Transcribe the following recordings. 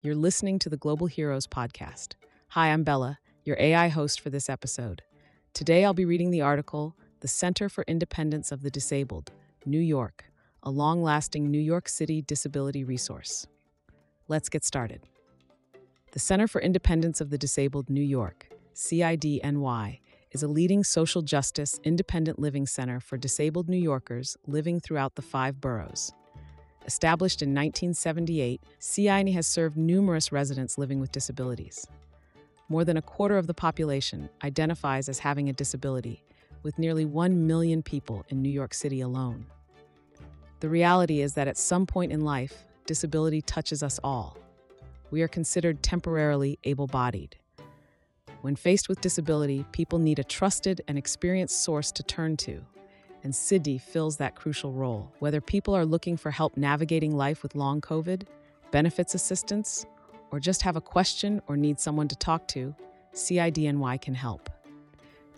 You're listening to the Global Heroes podcast. Hi, I'm Bella, your AI host for this episode. Today I'll be reading the article The Center for Independence of the Disabled, New York, a long lasting New York City disability resource. Let's get started. The Center for Independence of the Disabled New York, CIDNY, is a leading social justice independent living center for disabled New Yorkers living throughout the five boroughs. Established in 1978, CIDNY has served numerous residents living with disabilities. More than a quarter of the population identifies as having a disability, with nearly 1 million people in New York City alone. The reality is that at some point in life, disability touches us all. We are considered temporarily able bodied. When faced with disability, people need a trusted and experienced source to turn to, and CIDNY fills that crucial role. Whether people are looking for help navigating life with long COVID, benefits assistance, or just have a question or need someone to talk to, CIDNY can help.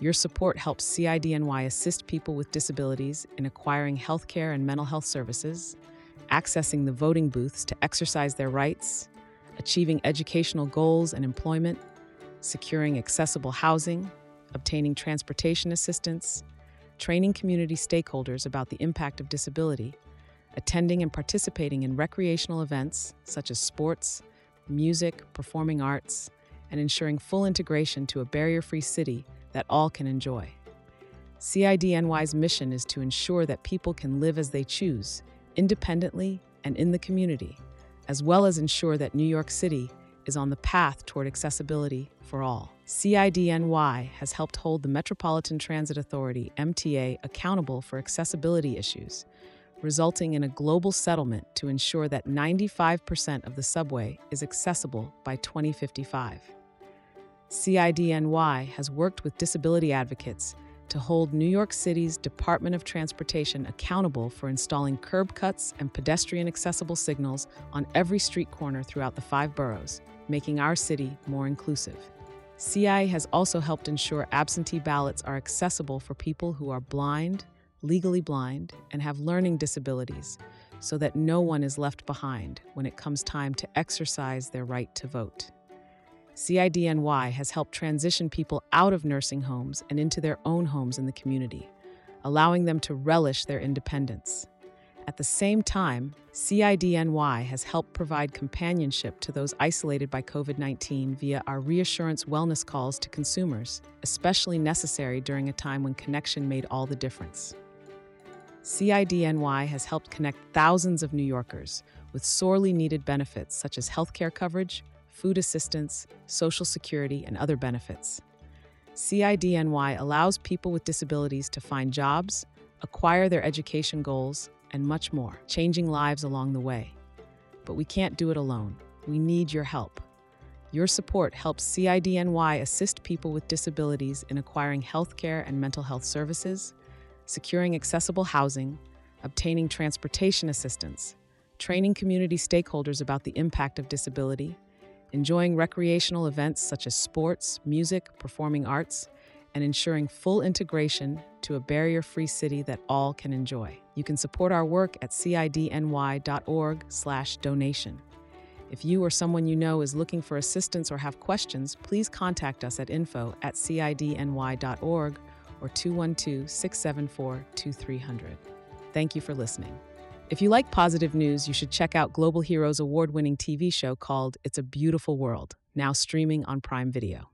Your support helps CIDNY assist people with disabilities in acquiring healthcare and mental health services, accessing the voting booths to exercise their rights, achieving educational goals and employment, securing accessible housing, obtaining transportation assistance, training community stakeholders about the impact of disability, attending and participating in recreational events such as sports, music, performing arts, and ensuring full integration to a barrier free city that all can enjoy. CIDNY's mission is to ensure that people can live as they choose, independently and in the community, as well as ensure that New York City is on the path toward accessibility for all. CIDNY has helped hold the Metropolitan Transit Authority, MTA, accountable for accessibility issues, resulting in a global settlement to ensure that 95% of the subway is accessible by 2055. CIDNY has worked with disability advocates to hold New York City's Department of Transportation accountable for installing curb cuts and pedestrian accessible signals on every street corner throughout the five boroughs, making our city more inclusive. CI has also helped ensure absentee ballots are accessible for people who are blind, legally blind, and have learning disabilities so that no one is left behind when it comes time to exercise their right to vote. CIDNY has helped transition people out of nursing homes and into their own homes in the community, allowing them to relish their independence. At the same time, CIDNY has helped provide companionship to those isolated by COVID 19 via our reassurance wellness calls to consumers, especially necessary during a time when connection made all the difference. CIDNY has helped connect thousands of New Yorkers with sorely needed benefits such as healthcare coverage, food assistance, Social Security, and other benefits. CIDNY allows people with disabilities to find jobs, acquire their education goals, and much more, changing lives along the way. But we can't do it alone. We need your help. Your support helps CIDNY assist people with disabilities in acquiring healthcare and mental health services, securing accessible housing, obtaining transportation assistance, training community stakeholders about the impact of disability, enjoying recreational events such as sports, music, performing arts, and ensuring full integration to a barrier-free city that all can enjoy. You can support our work at cidny.org/donation. If you or someone you know is looking for assistance or have questions, please contact us at info at cidny.org or 212 674 2300. Thank you for listening. If you like positive news, you should check out Global Heroes award winning TV show called It's a Beautiful World, now streaming on Prime Video.